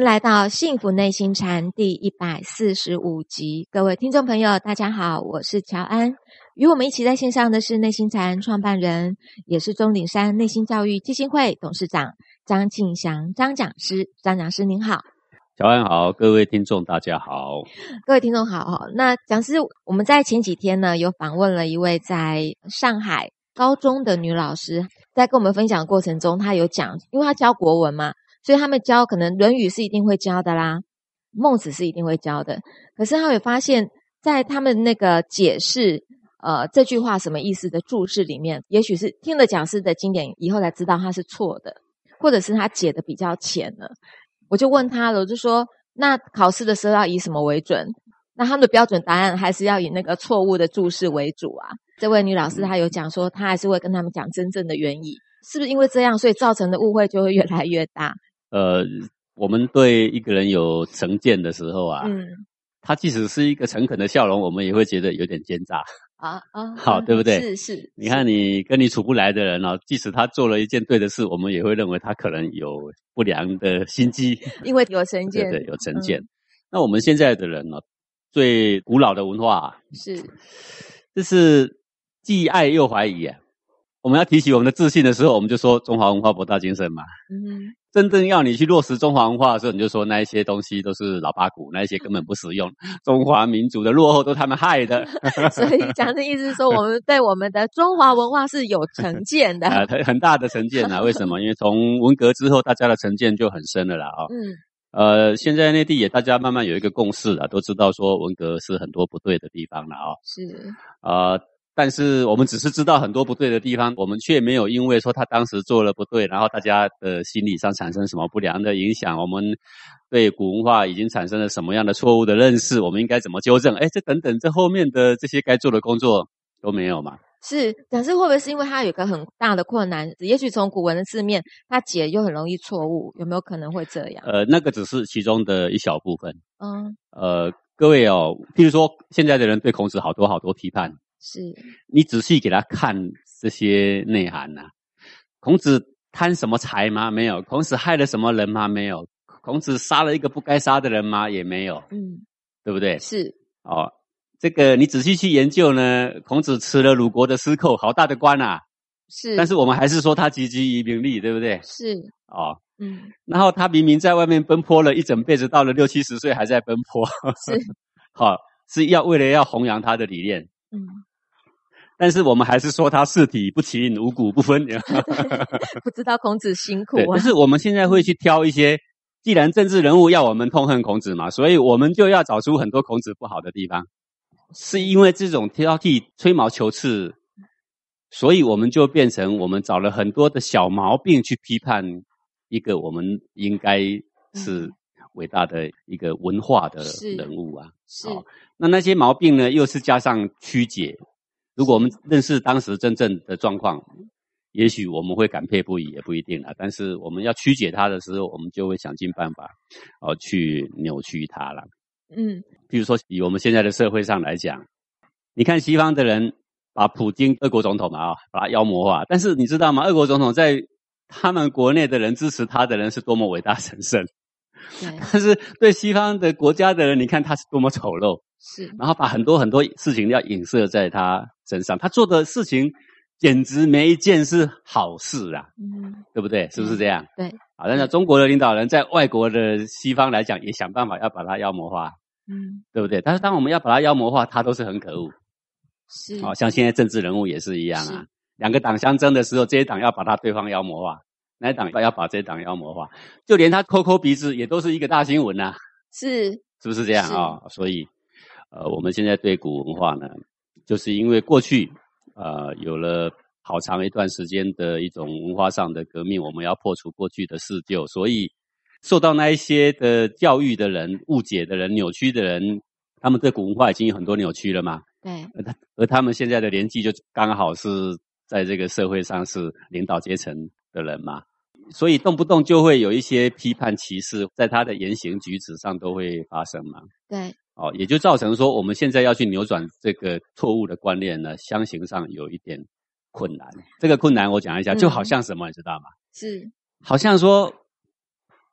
迎来到《幸福内心禅》第一百四十五集，各位听众朋友，大家好，我是乔安。与我们一起在线上的是内心禅创办人，也是钟鼎山内心教育基金会董事长张庆祥张讲师。张讲师您好，乔安好，各位听众大家好，各位听众好。那讲师，我们在前几天呢，有访问了一位在上海高中的女老师，在跟我们分享的过程中，她有讲，因为她教国文嘛。所以他们教可能《论语》是一定会教的啦，《孟子》是一定会教的。可是他会发现，在他们那个解释呃这句话什么意思的注释里面，也许是听了讲师的经典以后才知道他是错的，或者是他解的比较浅了。我就问他了，我就说：那考试的时候要以什么为准？那他们的标准答案还是要以那个错误的注释为主啊？这位女老师她有讲说，她还是会跟他们讲真正的原意，是不是因为这样，所以造成的误会就会越来越大？呃，我们对一个人有成见的时候啊，嗯，他即使是一个诚恳的笑容，我们也会觉得有点奸诈啊啊，好，对不对？是是，你看你跟你处不来的人哦，即使他做了一件对的事，我们也会认为他可能有不良的心机，因为有成见，对，有成见。那我们现在的人呢，最古老的文化是，就是既爱又怀疑啊。我们要提起我们的自信的时候，我们就说中华文化博大精深嘛。嗯。真正要你去落实中华文化的时候，你就说那一些东西都是老八股，那一些根本不实用。中华民族的落后都他们害的。所以讲的意思是说，我们对我们的中华文化是有成见的。啊，很大的成见啊！为什么？因为从文革之后，大家的成见就很深了啦。啊，嗯，呃，现在内地也大家慢慢有一个共识了，都知道说文革是很多不对的地方了啊。是啊。但是我们只是知道很多不对的地方，我们却没有因为说他当时做了不对，然后大家的心理上产生什么不良的影响。我们对古文化已经产生了什么样的错误的认识？我们应该怎么纠正？哎，这等等，这后面的这些该做的工作都没有嘛？是，但是会不会是因为他有个很大的困难？也许从古文的字面，他解又很容易错误，有没有可能会这样？呃，那个只是其中的一小部分。嗯，呃，各位哦，譬如说现在的人对孔子好多好多批判。是你仔细给他看这些内涵呐。孔子贪什么财吗？没有。孔子害了什么人吗？没有。孔子杀了一个不该杀的人吗？也没有。嗯，对不对？是哦，这个你仔细去研究呢。孔子吃了鲁国的司寇，好大的官啊。是，但是我们还是说他汲汲于名利，对不对？是哦，嗯。然后他明明在外面奔波了一整辈子，到了六七十岁还在奔波。是，好 是要为了要弘扬他的理念。嗯。但是我们还是说他四体不勤，五谷不分。不知道孔子辛苦啊。但是我们现在会去挑一些，既然政治人物要我们痛恨孔子嘛，所以我们就要找出很多孔子不好的地方。是因为这种挑剔、吹毛求疵，所以我们就变成我们找了很多的小毛病去批判一个我们应该是伟大的一个文化的人物啊。是。那那些毛病呢，又是加上曲解。如果我们认识当时真正的状况，也许我们会感佩不已，也不一定啊。但是我们要曲解它的时候，我们就会想尽办法，哦，去扭曲它了。嗯，比如说以我们现在的社会上来讲，你看西方的人把普京俄国总统嘛啊，把他妖魔化。但是你知道吗？俄国总统在他们国内的人支持他的人是多么伟大神圣。但是对西方的国家的人，你看他是多么丑陋。是，然后把很多很多事情要影射在他身上，他做的事情简直没一件是好事啊，嗯，对不对？是不是这样？对，好，那中国的领导人在外国的西方来讲，也想办法要把他妖魔化，嗯，对不对？但是当我们要把他妖魔化，他都是很可恶，是，好像现在政治人物也是一样啊，两个党相争的时候，这些党要把他对方妖魔化，那党要把这党妖魔化，就连他抠抠鼻子也都是一个大新闻呐，是，是不是这样啊？所以。呃，我们现在对古文化呢，就是因为过去呃有了好长一段时间的一种文化上的革命，我们要破除过去的四旧，所以受到那一些的教育的人、误解的人、扭曲的人，他们对古文化已经有很多扭曲了嘛。对。而他而他们现在的年纪就刚好是在这个社会上是领导阶层的人嘛，所以动不动就会有一些批判歧视，在他的言行举止上都会发生嘛。对。哦，也就造成说，我们现在要去扭转这个错误的观念呢，相形上有一点困难。这个困难我讲一下，就好像什么，你知道吗？是，好像说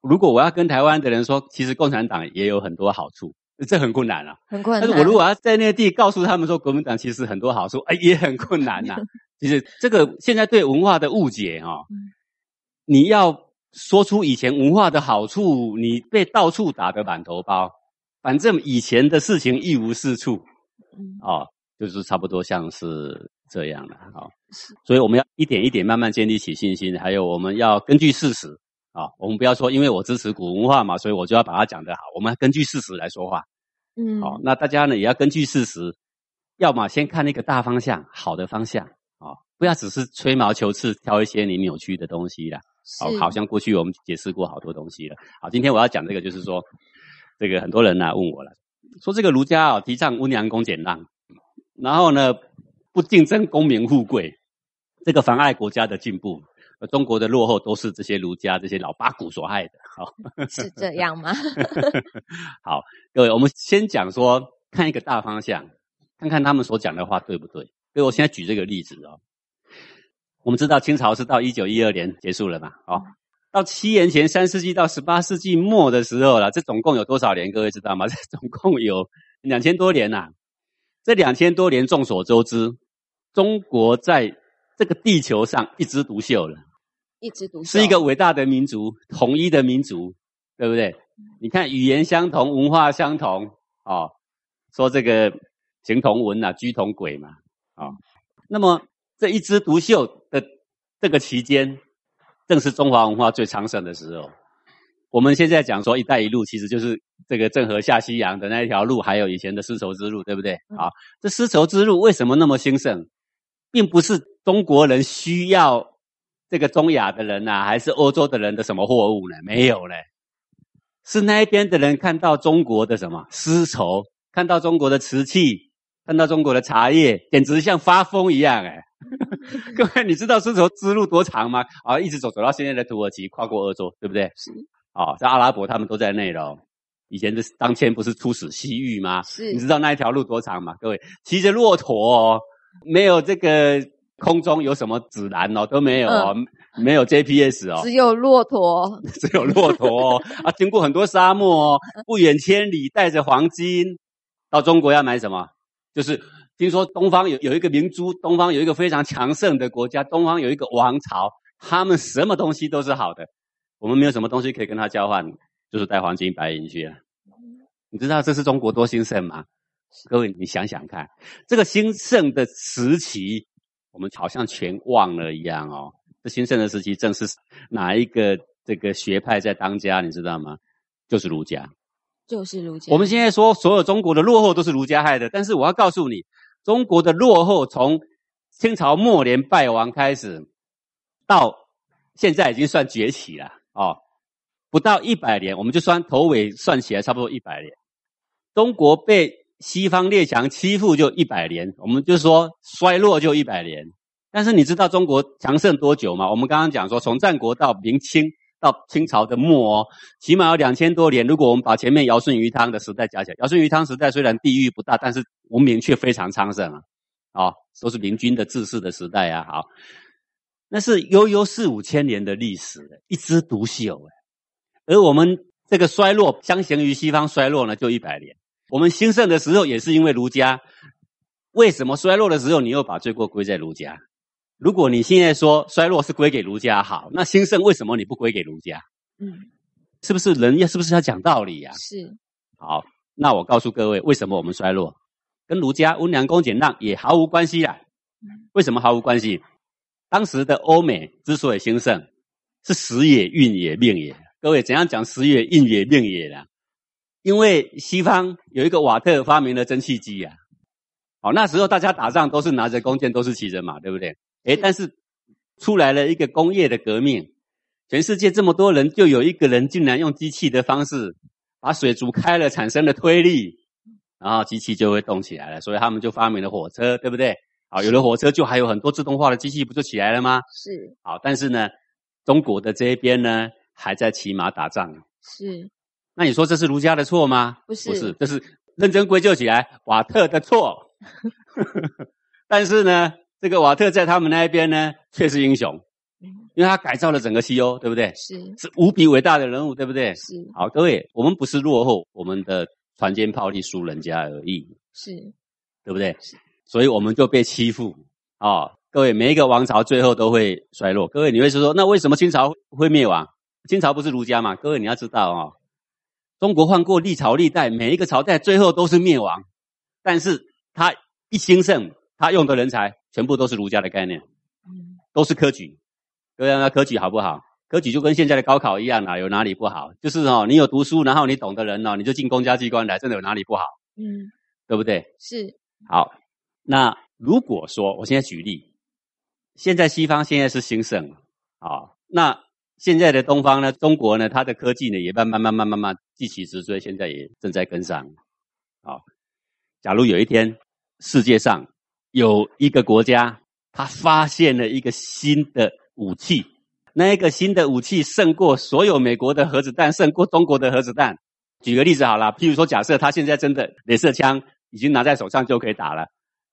如果我要跟台湾的人说，其实共产党也有很多好处，这很困难啊。很困难。但是我如果要在内地告诉他们说，国民党其实很多好处，哎，也很困难呐。其实这个现在对文化的误解哈，你要说出以前文化的好处，你被到处打的满头包，反正以前的事情一无是处，哦，就是差不多像是这样的啊。所以我们要一点一点慢慢建立起信心，还有我们要根据事实啊，我们不要说因为我支持古文化嘛，所以我就要把它讲得好。我们根据事实来说话，嗯，好，那大家呢也要根据事实，要么先看那个大方向，好的方向啊。不要只是吹毛求疵，挑一些你扭曲的东西啦。好，好像过去我们解释过好多东西了。好，今天我要讲这个，就是说，这个很多人呢问我了，说这个儒家啊提倡温良恭俭让，然后呢不竞争功名富贵，这个妨碍国家的进步，中国的落后都是这些儒家这些老八股所害的。好，是这样吗？好，各位，我们先讲说，看一个大方向，看看他们所讲的话对不对。所以我现在举这个例子哦。我们知道清朝是到一九一二年结束了嘛？哦，到七年前三世纪到十八世纪末的时候了，这总共有多少年？各位知道吗？这总共有两千多年呐！这两千多年众所周知，中国在这个地球上一枝独秀了，一枝独秀，是一个伟大的民族，统一的民族，对不对？你看语言相同，文化相同，哦，说这个形同文呐，居同轨嘛，啊，那么。这一枝独秀的这个期间，正是中华文化最昌盛的时候。我们现在讲说“一带一路”，其实就是这个郑和下西洋的那一条路，还有以前的丝绸之路，对不对？啊，这丝绸之路为什么那么兴盛？并不是中国人需要这个中亚的人呐，还是欧洲的人的什么货物呢？没有嘞，是那一边的人看到中国的什么丝绸，看到中国的瓷器，看到中国的茶叶，简直像发疯一样哎。各位，你知道丝绸之路多长吗？啊，一直走走到现在的土耳其，跨过欧洲，对不对？是。啊，在阿拉伯，他们都在内喽。以前的当前不是出使西域吗？是。你知道那一条路多长吗？各位，骑着骆驼，没有这个空中有什么指南哦，都没有哦，没有 GPS 哦，只有骆驼，只有骆驼哦。啊，经过很多沙漠哦，不远千里，带着黄金到中国要买什么？就是。听说东方有有一个明珠，东方有一个非常强盛的国家，东方有一个王朝，他们什么东西都是好的，我们没有什么东西可以跟他交换，就是带黄金白银去了。你知道这是中国多兴盛吗？各位，你想想看，这个兴盛的时期，我们好像全忘了一样哦。这兴盛的时期正是哪一个这个学派在当家？你知道吗？就是儒家，就是儒家。我们现在说所有中国的落后都是儒家害的，但是我要告诉你。中国的落后，从清朝末年败亡开始，到现在已经算崛起了哦，不到一百年，我们就算头尾算起来，差不多一百年。中国被西方列强欺负就一百年，我们就说衰落就一百年。但是你知道中国强盛多久吗？我们刚刚讲说，从战国到明清。到清朝的末哦，起码有两千多年。如果我们把前面尧舜禹汤的时代加起来，尧舜禹汤时代虽然地域不大，但是文明却非常昌盛啊！啊，都是明君的治世的时代啊！好，那是悠悠四五千年的历史，一枝独秀哎。而我们这个衰落，相形于西方衰落呢，就一百年。我们兴盛的时候也是因为儒家，为什么衰落的时候你又把罪过归在儒家？如果你现在说衰落是归给儒家好，那兴盛为什么你不归给儒家？嗯，是不是人要是不是要讲道理呀？是。好，那我告诉各位，为什么我们衰落，跟儒家温良恭俭让也毫无关系啊？为什么毫无关系？当时的欧美之所以兴盛，是时也、运也、命也。各位怎样讲时也、运也、命也呢？因为西方有一个瓦特发明了蒸汽机呀。好，那时候大家打仗都是拿着弓箭，都是骑着马，对不对？哎，但是出来了一个工业的革命，全世界这么多人，就有一个人竟然用机器的方式把水煮开了，产生了推力，然后机器就会动起来了。所以他们就发明了火车，对不对？好，有了火车，就还有很多自动化的机器，不就起来了吗？是。好，但是呢，中国的这一边呢，还在骑马打仗。是。那你说这是儒家的错吗？不是，不是，这是认真归咎起来，瓦特的错。但是呢？这个瓦特在他们那一边呢，却是英雄，因为他改造了整个西欧，对不对？是是无比伟大的人物，对不对？是好，各位，我们不是落后，我们的船坚炮利输人家而已，是对不对？所以我们就被欺负啊、各位，每一个王朝最后都会衰落。各位，你会说说，那为什么清朝会灭亡？清朝不是儒家嘛？各位，你要知道哦，中国换过历朝历代，每一个朝代最后都是灭亡，但是他一兴盛，他用的人才全部都是儒家的概念，嗯都是科举。各位，那科举好不好？科举就跟现在的高考一样啦，有哪里不好？就是哦，你有读书，然后你懂的人哦，你就进公家机关来，真的有哪里不好？嗯对不对？是好，那如果说我现在举例，现在西方现在是兴盛啊、那现在的东方呢，中国呢，它的科技呢也慢慢慢慢慢慢继起直追，现在也正在跟上。啊、假如有一天世界上有一个国家，他发现了一个新的武器，那一个新的武器胜过所有美国的核子弹，胜过中国的核子弹。举个例子好了，譬如说，假设他现在真的镭射枪已经拿在手上就可以打了，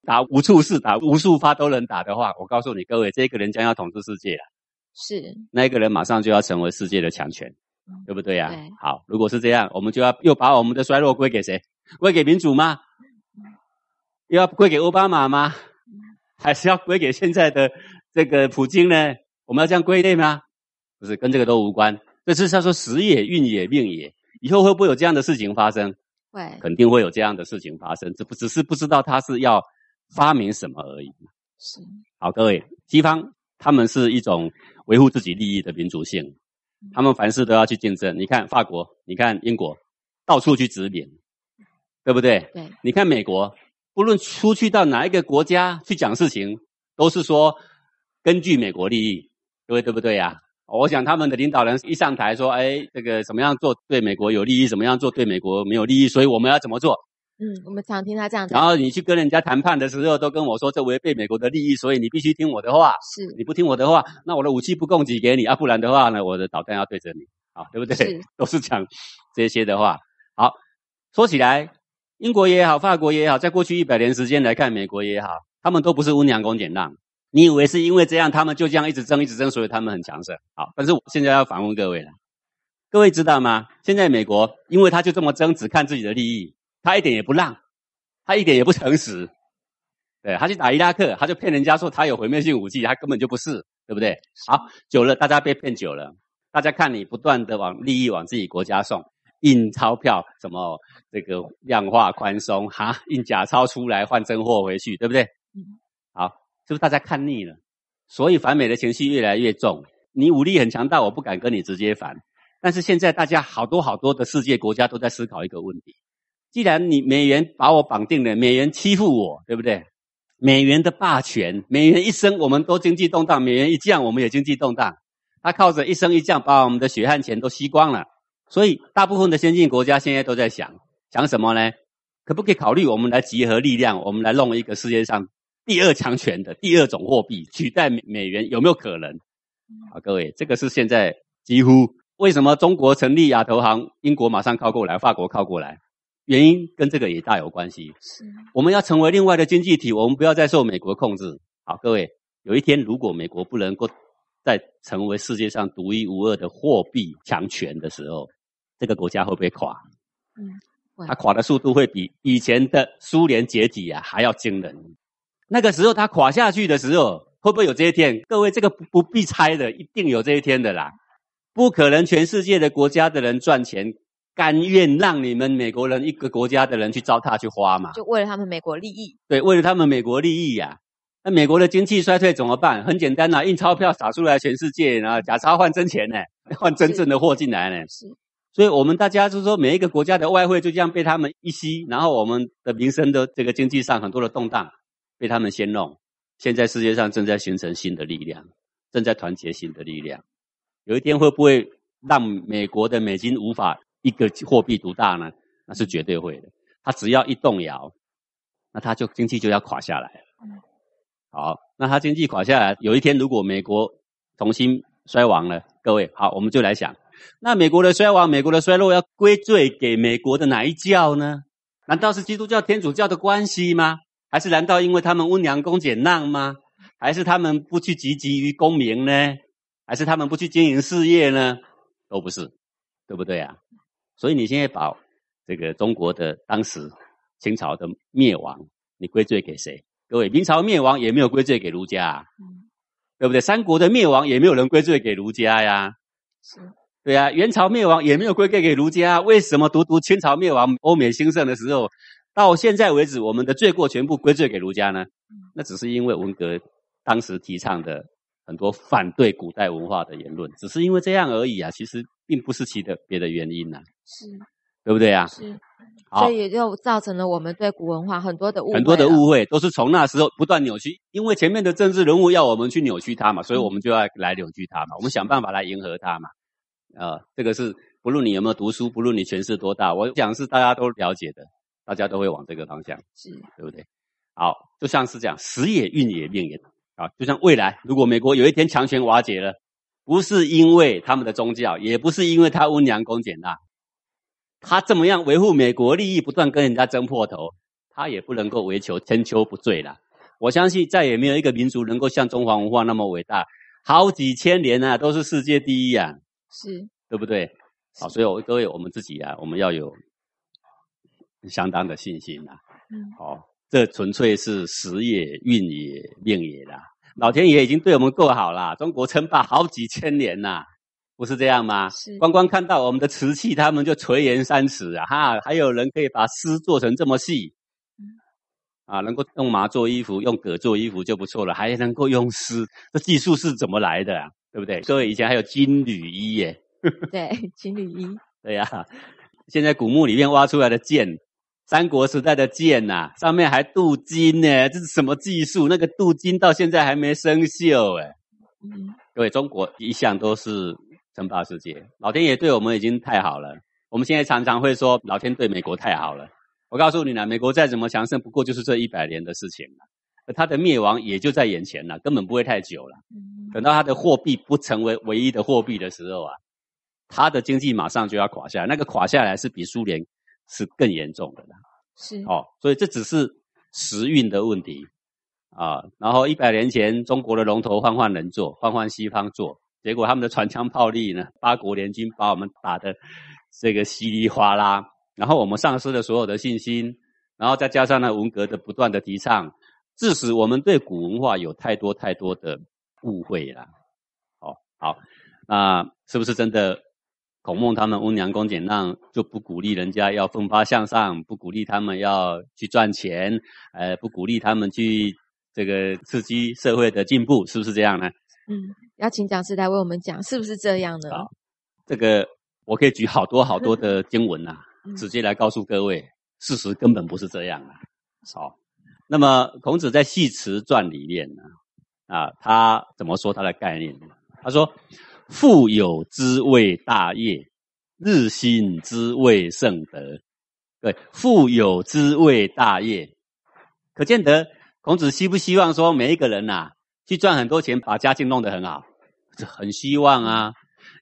打无处是，打无数发都能打的话，我告诉你各位，这个人将要统治世界了，是那一个人马上就要成为世界的强权嗯，对不对呀、对好，如果是这样，我们就要又把我们的衰落归给谁？归给民主吗？又要归给奥巴马吗？还是要归给现在的这个普京呢？我们要这样归类吗？不是，跟这个都无关。这是他说时也、运也、命也。以后会不会有这样的事情发生？会肯定会有这样的事情发生，只不只是不知道他是要发明什么而已。是好，各位，西方他们是一种维护自己利益的民族性，他们凡事都要去竞争。你看法国，你看英国，到处去殖民，对不对？对你看美国，不论出去到哪一个国家去讲事情，都是说根据美国利益，各位对不对呀、我想他们的领导人一上台说：“哎，这个怎么样做对美国有利益，怎么样做对美国没有利益，所以我们要怎么做？”嗯，我们常听他这样讲，然后你去跟人家谈判的时候，都跟我说这违背美国的利益，所以你必须听我的话。是你不听我的话，那我的武器不供给给你啊，不然的话呢，我的导弹要对着你，好，对不对？是 都是讲这些的话。好，说起来，英国也好，法国也好，在过去一百年时间来看，美国也好，他们都不是温良恭俭让。你以为是因为这样，他们就这样一直争一直争，所以他们很强盛？好，但是我现在要反问各位了，各位知道吗？现在美国因为他就这么争，只看自己的利益，他一点也不让，他一点也不诚实。对，他去打伊拉克，他就骗人家说他有毁灭性武器，他根本就不是，对不对？好，久了，大家被骗久了，大家看你不断的往利益往自己国家送，印钞票，什么这个量化宽松，哈，印假钞出来换真货回去，对不对？嗯好，是不是大家看腻了？所以反美的情绪越来越重。你武力很强大，我不敢跟你直接反。但是现在大家好多好多的世界国家都在思考一个问题：既然你美元把我绑定了，美元欺负我，对不对？美元的霸权，美元一升，我们都经济动荡；美元一降，我们也经济动荡。它靠着一升一降，把我们的血汗钱都吸光了。所以，大部分的先进国家现在都在想，想什么呢？可不可以考虑我们来集合力量，我们来弄一个世界上第二强权的第二种货币，取代美美元，有没有可能？好，各位，这个是现在几乎为什么中国成立亚投行，英国马上靠过来，法国靠过来，原因跟这个也大有关系。是我们要成为另外的经济体，我们不要再受美国控制。好，各位，有一天如果美国不能够再成为世界上独一无二的货币强权的时候，这个国家会不会垮？嗯它垮的速度会比以前的苏联解体啊还要惊人。那个时候它垮下去的时候，会不会有这一天？各位，这个不不必猜的，一定有这一天的啦。不可能全世界的国家的人赚钱，甘愿让你们美国人一个国家的人去糟蹋去花嘛？就为了他们美国利益，对，为了他们美国利益呀、那美国的经济衰退怎么办？很简单呐、印钞票撒出来全世界，然后假钞换真钱呢，换真正的货进来呢。是所以我们大家就是说，每一个国家的外汇就这样被他们一吸，然后我们的民生的这个经济上很多的动荡被他们先弄。现在世界上正在形成新的力量，正在团结新的力量。有一天会不会让美国的美金无法一个货币独大呢？那是绝对会的。它只要一动摇，那它就经济就要垮下来了。好，那它经济垮下来，有一天如果美国重新衰亡了，各位好，我们就来想，那美国的衰亡、美国的衰落要归罪给美国的哪一教呢？难道是基督教、天主教的关系吗？还是难道因为他们温良恭俭让吗？还是他们不去积极于公民呢？还是他们不去经营事业呢？都不是，对不对啊？所以你现在把这个中国的当时清朝的灭亡，你归罪给谁？各位，明朝灭亡也没有归罪给儒家，啊，对不对？三国的灭亡也没有人归罪给儒家呀，是，对啊。元朝灭亡也没有归罪给儒家，为什么独独清朝灭亡、欧美兴盛的时候，到现在为止，我们的罪过全部归罪给儒家呢？那只是因为文革当时提倡的很多反对古代文化的言论，只是因为这样而已啊，其实并不是其的别的原因呐，是，对不对啊？是。所以也就造成了我们对古文化很多的误会很多的误会，都是从那时候不断扭曲。因为前面的政治人物要我们去扭曲它嘛，所以我们就要来扭曲它嘛。我们想办法来迎合它嘛。啊，这个是不论你有没有读书，不论你权势多大，我想是大家都了解的，大家都会往这个方向，是，对不对？好，就像是这样，时也，运也，命也。啊，就像未来，如果美国有一天强权瓦解了，不是因为他们的宗教，也不是因为他温良恭俭让。他怎么样维护美国利益，不断跟人家争破头，他也不能够为求千秋不坠了。我相信再也没有一个民族能够像中华文化那么伟大，好几千年啊，都是世界第一啊，是对不对？好，所以我各位我们自己啊，我们要有相当的信心呐。嗯，好，这纯粹是时也、运也、命也啦。老天爷已经对我们够好啦，中国称霸好几千年呐。不是这样吗？是，光光看到我们的瓷器，他们就垂涎三尺啊！哈，还有人可以把丝做成这么细，啊，能够用麻做衣服，用葛做衣服就不错了，还能够用丝，这技术是怎么来的啊？对不对？各位以前还有金缕衣耶，对，金缕衣，对呀。现在古墓里面挖出来的剑，三国时代的剑呐，上面还镀金呢，这是什么技术？那个镀金到现在还没生锈哎。嗯，各位，中国一向都是。称霸世界，老天爷对我们已经太好了。我们现在常常会说，老天对美国太好了。我告诉你呢，美国再怎么强盛，不过就是这一百年的事情了。而它的灭亡也就在眼前了，根本不会太久了。等到它的货币不成为唯一的货币的时候啊，它的经济马上就要垮下来。那个垮下来是比苏联是更严重的啦。是哦，所以这只是时运的问题啊。然后一百年前，中国的龙头换换人做，换换西方做。结果他们的船枪炮利呢，八国联军把我们打的这个稀里哗啦，然后我们丧失了所有的信心，然后再加上呢文革的不断的提倡，致使我们对古文化有太多太多的误会了。好，好，那是不是真的孔孟他们温良恭俭让就不鼓励人家要奋发向上，不鼓励他们要去赚钱，呃，不鼓励他们去这个刺激社会的进步，是不是这样呢？嗯。要请讲师来为我们讲，是不是这样呢？这个我可以举好多好多的经文呐，直接来告诉各位，事实根本不是这样啊。好，那么孔子在《系辞传》里面呢，啊，他怎么说他的概念？他说：“富有之谓大业，日新之谓盛德。”对，富有之谓大业，可见得孔子希不希望说每一个人呐？去赚很多钱，把家境弄得很好，这很希望啊。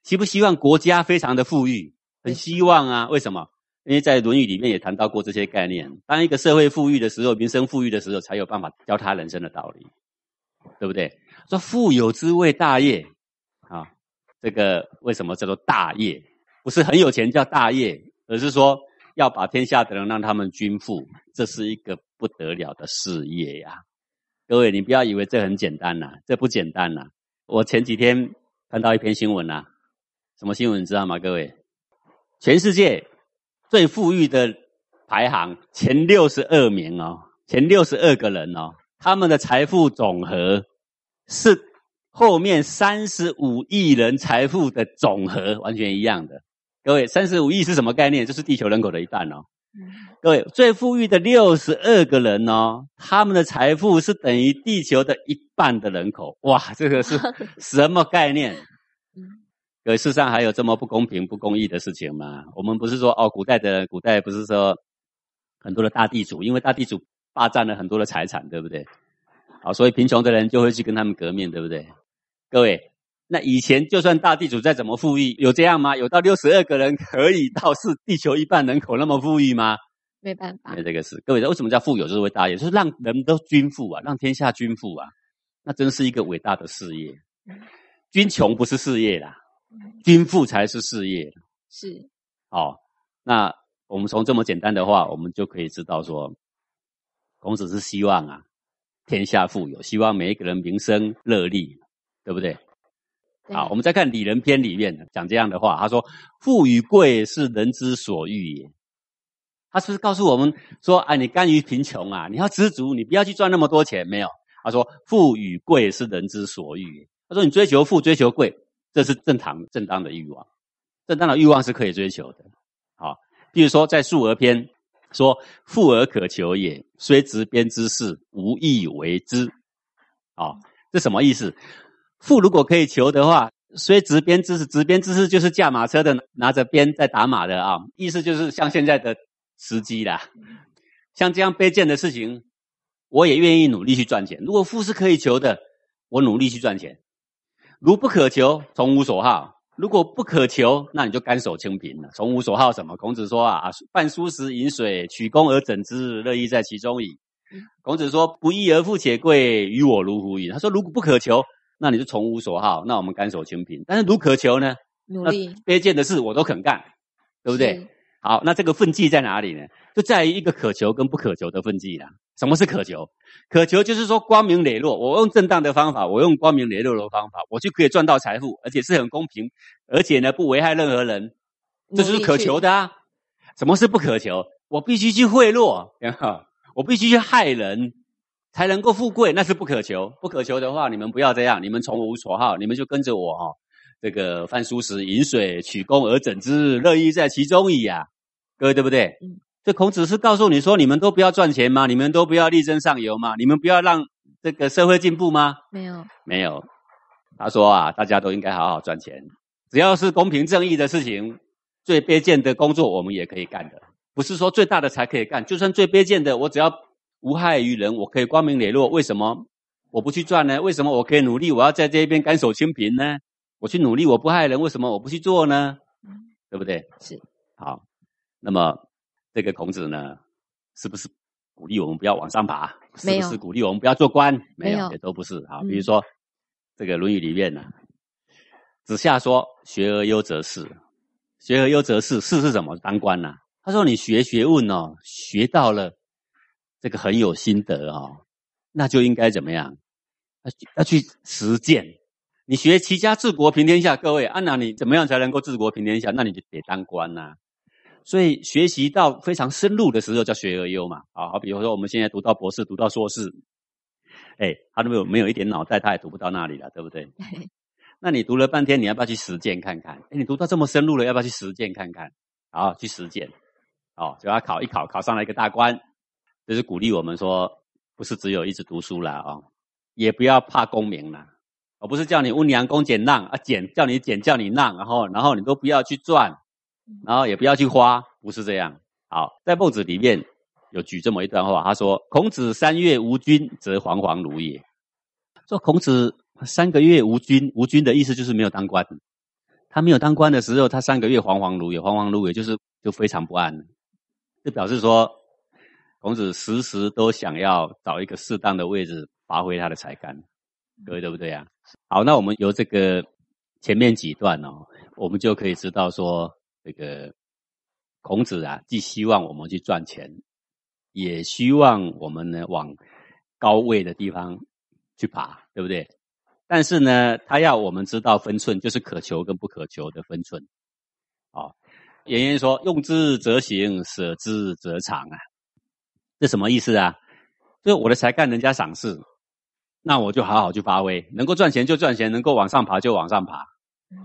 希不希望国家非常的富裕？很希望啊。为什么？因为在《论语》里面也谈到过这些概念。当一个社会富裕的时候，民生富裕的时候，才有办法教他人生的道理，对不对？说富有之谓大业啊，这个为什么叫做大业？不是很有钱叫大业，而是说要把天下的人让他们均富，这是一个不得了的事业呀。各位，你不要以为这很简单呐，这不简单呐。我前几天看到一篇新闻呐，什么新闻你知道吗？各位，全世界最富裕的排行前六十二名哦，前六十二个人哦，他们的财富总和是后面三十五亿人财富的总和，完全一样的。各位，三十五亿是什么概念？就是地球人口的一半哦。各位，最富裕的六十二个人哦，他们的财富是等于地球的一半的人口。哇，这个是 什么概念？各位，世上还有这么不公平、不公义的事情吗？我们不是说哦，古代的古代不是说很多的大地主，因为大地主霸占了很多的财产，对不对？好，所以贫穷的人就会去跟他们革命，对不对？各位。那以前就算大地主再怎么富裕，有这样吗？有到六十二个人可以到是地球一半人口那么富裕吗？没办法，没这个事。各位，为什么叫富有？就是为大业，就是让人都均富啊，让天下均富啊，那真是一个伟大的事业。君穷不是事业啦，君富才是事业。是，好，那我们从这么简单的话，我们就可以知道说，孔子是希望啊，天下富有，希望每一个人民声乐利，对不对？好，我们再看《礼仁篇》里面讲这样的话，他说：“富与贵是人之所欲也。”他是不是告诉我们说：“啊，你甘于贫穷啊，你要知足，你不要去赚那么多钱。”没有，他说：“富与贵是人之所欲。”他说：“你追求富，追求贵，这是正常正当的欲望，正当的欲望是可以追求的。”好，比如说在《述而篇》说：“富而可求也，虽执鞭之事，无益为之。”好，这什么意思？富如果可以求的话，虽执鞭之士，执鞭之士就是驾马车的，拿着鞭在打马的啊，意思就是像现在的司机啦。像这样卑贱的事情，我也愿意努力去赚钱。如果富是可以求的，我努力去赚钱；如不可求，从无所好。如果不可求，那你就甘守清贫了。从无所好什么？孔子说啊，饭疏食饮水，取功而整之，乐亦在其中矣。孔子说，不义而富且贵，于我如乎矣。他说，如果不可求。那你就从无所好，那我们甘守清贫。但是如渴求呢？努力卑贱的事我都肯干，对不对？好，那这个分际在哪里呢？就在于一个可求跟不可求的分际啦。什么是可求？可求就是说光明磊落，我用正当的方法，我用光明磊落的方法，我就可以赚到财富，而且是很公平，而且呢不危害任何人，这就是可求的啊。什么是不可求？我必须去贿赂，我必须去害人。才能够富贵，那是不可求。不可求的话，你们不要这样，你们从无所好，你们就跟着我哈。这个饭疏食饮水，取功而整之，乐亦在其中矣啊！各位对不对？嗯。这孔子是告诉你说，你们都不要赚钱吗？你们都不要力争上游吗？你们不要让这个社会进步吗？没有，没有。他说啊，大家都应该好好赚钱，只要是公平正义的事情，最卑贱的工作我们也可以干的，不是说最大的才可以干，就算最卑贱的，我只要。无害于人，我可以光明磊落。为什么我不去赚呢？为什么我可以努力？我要在这一边甘守清贫呢？我去努力，我不害人，为什么我不去做呢？对不对？是好。那么这个孔子呢，是不是鼓励我们不要往上爬？是不是鼓励我们不要做官？没有，也都不是。好，比如说这个《论语》里面呢，子夏说：“学而优则仕。”学而优则仕，仕是什么？当官呐。他说：“你学学问哦，学到了。”这个很有心得哦，那就应该怎么样？要要去实践。你学齐家治国平天下，各位，按那你怎么样才能够治国平天下？那你就得当官呐。所以学习到非常深入的时候，叫学而优嘛。啊，好，比如说我们现在读到博士，读到硕士，哎，他都没有没有一点脑袋，他也读不到那里了，对不对？那你读了半天，你要不要去实践看看？哎，你读到这么深入了，要不要去实践看看？好，去实践。哦，就要考一考，考上了一个大官。就是鼓励我们说，不是只有一直读书啦，哦，也不要怕功名啦。我不是叫你温良恭俭让啊，俭叫你俭叫你让，然后然后你都不要去赚，然后也不要去花，不是这样。好，在孟子里面有举这么一段话，他说：“孔子三月无君，则惶惶如也。”说孔子三个月无君，无君的意思就是没有当官。他没有当官的时候，他三个月惶惶如也，惶惶如也就是就非常不安，就表示说。孔子时时都想要找一个适当的位置发挥他的才干，各位对不对啊？好，那我们由这个前面几段哦，我们就可以知道说，这个孔子啊，既希望我们去赚钱，也希望我们呢往高位的地方去爬，对不对？但是呢，他要我们知道分寸，就是可求跟不可求的分寸。哦，颜渊说：“用之则行，舍之则长啊。”这什么意思啊？就是我的才干人家赏识，那我就好好去发挥，能够赚钱就赚钱，能够往上爬就往上爬。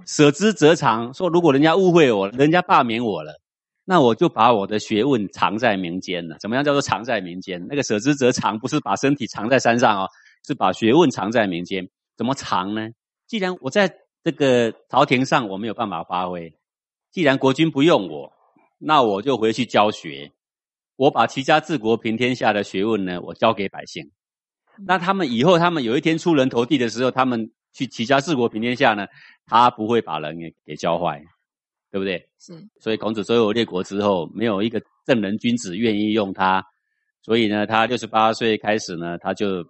舍之则藏，说如果人家误会我，人家罢免我了，那我就把我的学问藏在民间了。怎么样叫做藏在民间？那个舍之则藏，不是把身体藏在山上哦，是把学问藏在民间。怎么藏呢？既然我在这个朝廷上我没有办法发挥，既然国君不用我，那我就回去教学。我把齐家治国平天下的学问呢，我教给百姓。那他们以后，他们有一天出人头地的时候，他们去齐家治国平天下呢，他不会把人给给教坏，对不对？是。所以孔子所有列国之后，没有一个正人君子愿意用他。所以呢，他六十八岁开始呢，他就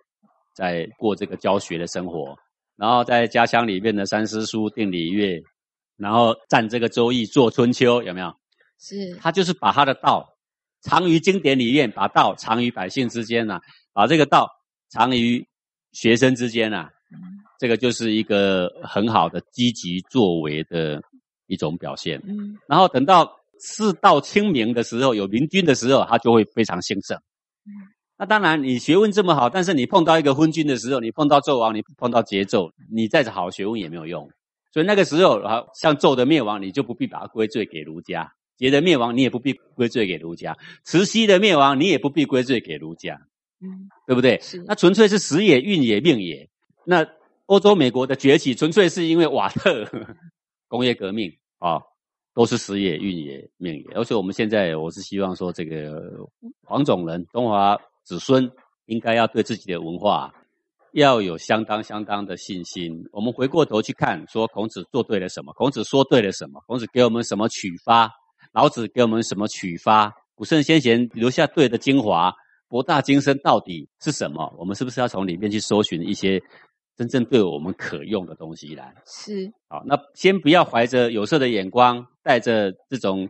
在过这个教学的生活。然后在家乡里面的三思书、定礼乐，然后占这个周易、做春秋，有没有？是他就是把他的道藏于经典里面，把道藏于百姓之间呐、把这个道藏于学生之间呐、这个就是一个很好的积极作为的一种表现。嗯然后等到世道清明的时候，有明君的时候，他就会非常兴盛。那当然，你学问这么好，但是你碰到一个昏君的时候，你碰到纣王，你碰到桀纣，你再好学问也没有用。所以那个时候，啊，像纣的灭亡，你就不必把它归罪给儒家；桀的灭亡，你也不必归罪给儒家；慈禧的灭亡，你也不必归罪给儒家，嗯对不对？是那纯粹是时也、运也、命也。那欧洲、美国的崛起，纯粹是因为瓦特 工业革命啊，都是时也、运也、命也。而且我们现在，我是希望说，这个黄种人、中华子孙应该要对自己的文化要有相当相当的信心。我们回过头去看，说孔子做对了什么？孔子说对了什么？孔子给我们什么启发？老子给我们什么启发？古圣先贤留下对的精华，博大精深到底是什么？我们是不是要从里面去搜寻一些真正对我们可用的东西来？是好，那先不要怀着有色的眼光，带着这种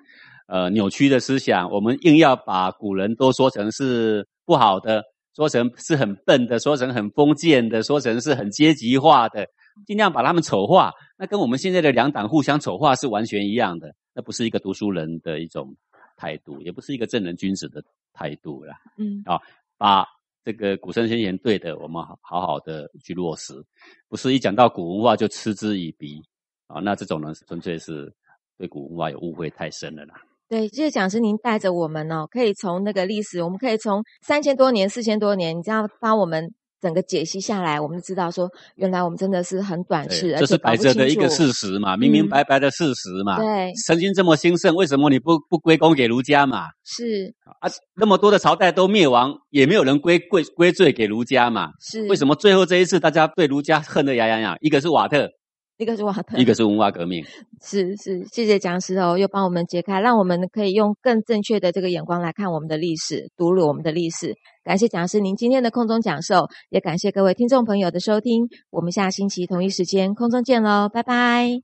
呃扭曲的思想，我们硬要把古人都说成是不好的，说成是很笨的，说成很封建的，说成是很阶级化的，尽量把他们丑化。那跟我们现在的两党互相丑化是完全一样的，那不是一个读书人的一种态度，也不是一个正人君子的态度啦。嗯啊把这个古圣先贤对的，我们好好好的去落实，不是一讲到古文化就嗤之以鼻啊。那这种人，纯粹是对古文化有误会太深了啦。对，这个讲师您带着我们哦，可以从那个历史，我们可以从三千多年、四千多年，你这样把我们整个解析下来，我们就知道说，原来我们真的是很短视，对，这是摆着的一个事实嘛，明明白白的事实嘛。对，曾经这么兴盛，为什么你不不归功给儒家嘛？是啊，那么多的朝代都灭亡，也没有人归归归罪给儒家嘛？是，为什么最后这一次大家对儒家恨得牙痒痒？一个是瓦特，一个是瓦特，一个是文化革命。是是，谢谢讲师哦，又帮我们解开，让我们可以用更正确的这个眼光来看我们的历史，读了我们的历史。感谢讲师您今天的空中讲授，也感谢各位听众朋友的收听。我们下星期同一时间空中见喽，拜拜。